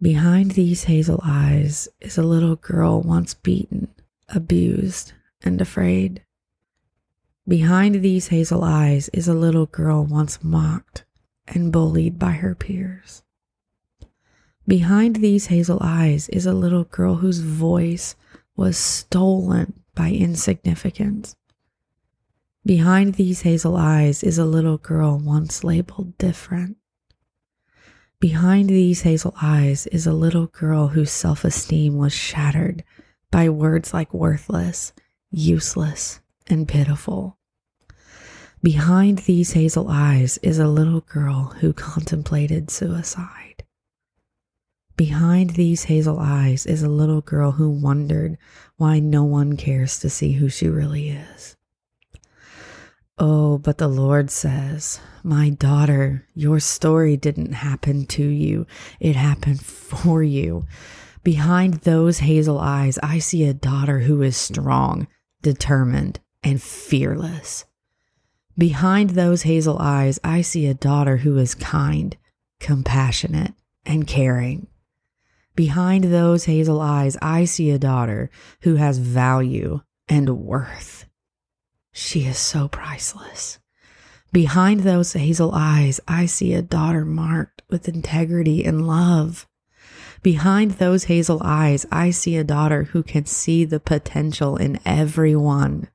Behind these hazel eyes is a little girl once beaten, abused, and afraid. Behind these hazel eyes is a little girl once mocked and bullied by her peers. Behind these hazel eyes is a little girl whose voice was stolen by insignificance. Behind these hazel eyes is a little girl once labeled different. Behind these hazel eyes is a little girl whose self esteem was shattered by words like worthless, useless, and pitiful. Behind these hazel eyes is a little girl who contemplated suicide. Behind these hazel eyes is a little girl who wondered why no one cares to see who she really is. Oh, but the Lord says, My daughter, your story didn't happen to you, it happened for you. Behind those hazel eyes, I see a daughter who is strong, determined, and fearless. Behind those hazel eyes, I see a daughter who is kind, compassionate, and caring. Behind those hazel eyes, I see a daughter who has value and worth. She is so priceless. Behind those hazel eyes, I see a daughter marked with integrity and love. Behind those hazel eyes, I see a daughter who can see the potential in everyone.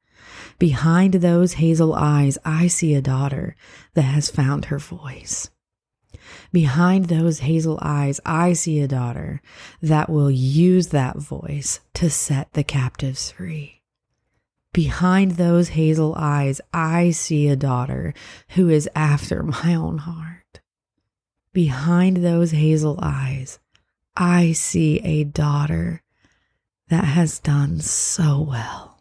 Behind those hazel eyes, I see a daughter that has found her voice. Behind those hazel eyes, I see a daughter that will use that voice to set the captives free. Behind those hazel eyes, I see a daughter who is after my own heart. Behind those hazel eyes, I see a daughter that has done so well.